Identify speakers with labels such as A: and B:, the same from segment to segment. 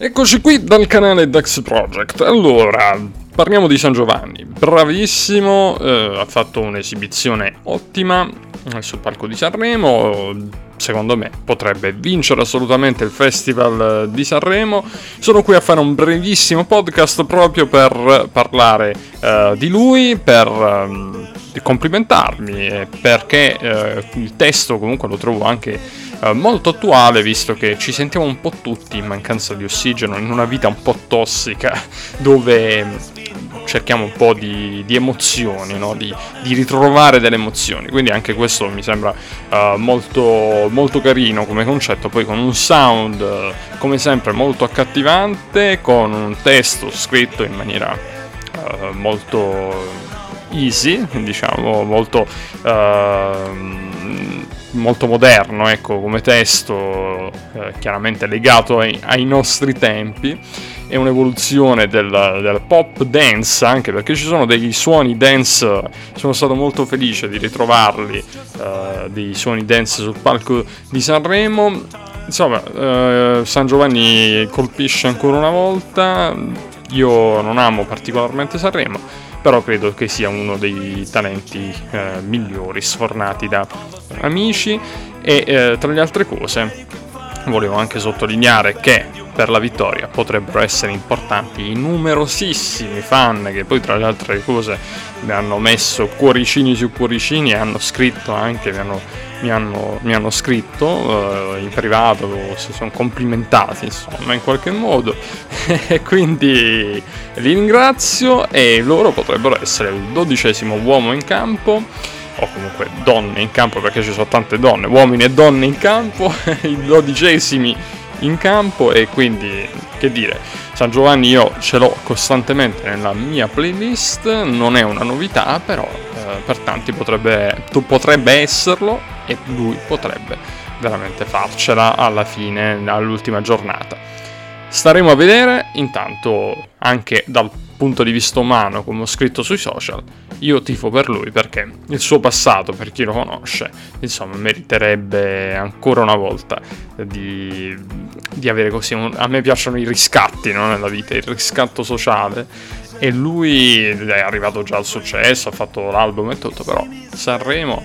A: Eccoci qui dal canale Dex Project. Allora, parliamo di San Giovanni. Bravissimo, eh, ha fatto un'esibizione ottima sul palco di Sanremo. Secondo me potrebbe vincere assolutamente il Festival di Sanremo. Sono qui a fare un brevissimo podcast proprio per parlare eh, di lui, per eh, complimentarmi, perché il testo comunque lo trovo anche eh, molto attuale visto che ci sentiamo un po' tutti in mancanza di ossigeno in una vita un po' tossica dove mm, cerchiamo un po' di, di emozioni, no? di, di, ritrovare delle emozioni. Quindi anche questo mi sembra uh, molto, molto carino come concetto, poi con un sound uh, come sempre molto accattivante, con un testo scritto in maniera uh, molto easy, diciamo, molto molto moderno ecco, come testo, eh, chiaramente legato ai, ai, nostri tempi. È un'evoluzione del, del, pop dance, anche perché ci sono dei suoni dance, sono stato molto felice di ritrovarli, eh, dei suoni dance sul palco di Sanremo. Insomma, eh, San Giovanni colpisce ancora una volta, io non amo particolarmente Sanremo, però credo che sia uno dei talenti eh, migliori sfornati da amici e eh, tra le altre cose volevo anche sottolineare che per la vittoria potrebbero essere importanti i numerosissimi fan che poi tra le altre cose mi hanno messo cuoricini su cuoricini e hanno scritto anche, mi hanno, mi hanno, mi hanno scritto eh, in privato, si sono complimentati insomma in qualche modo. E quindi li ringrazio e loro potrebbero essere il dodicesimo uomo in campo o comunque donne in campo perché ci sono tante donne, uomini e donne in campo, i dodicesimi in campo e quindi che dire, San Giovanni io ce l'ho costantemente nella mia playlist, non è una novità però eh, per tanti potrebbe, potrebbe esserlo e lui potrebbe veramente farcela alla fine, all'ultima giornata. Staremo a vedere, intanto anche dal punto di vista umano, come ho scritto sui social, io tifo per lui perché il suo passato, per chi lo conosce, insomma, meriterebbe ancora una volta di, di avere così. Un, a me piacciono i riscatti no, nella vita, il riscatto sociale. E lui è arrivato già al successo, ha fatto l'album e tutto, però Sanremo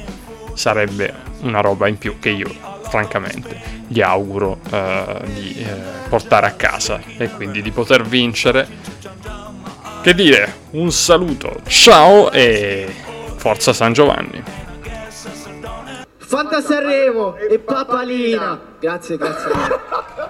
A: sarebbe una roba in più che io, francamente, gli auguro uh, di uh, portare a casa e quindi di poter vincere che dire, un saluto, ciao e forza San Giovanni.
B: Fanta Sanremo e Papalina. Grazie, grazie.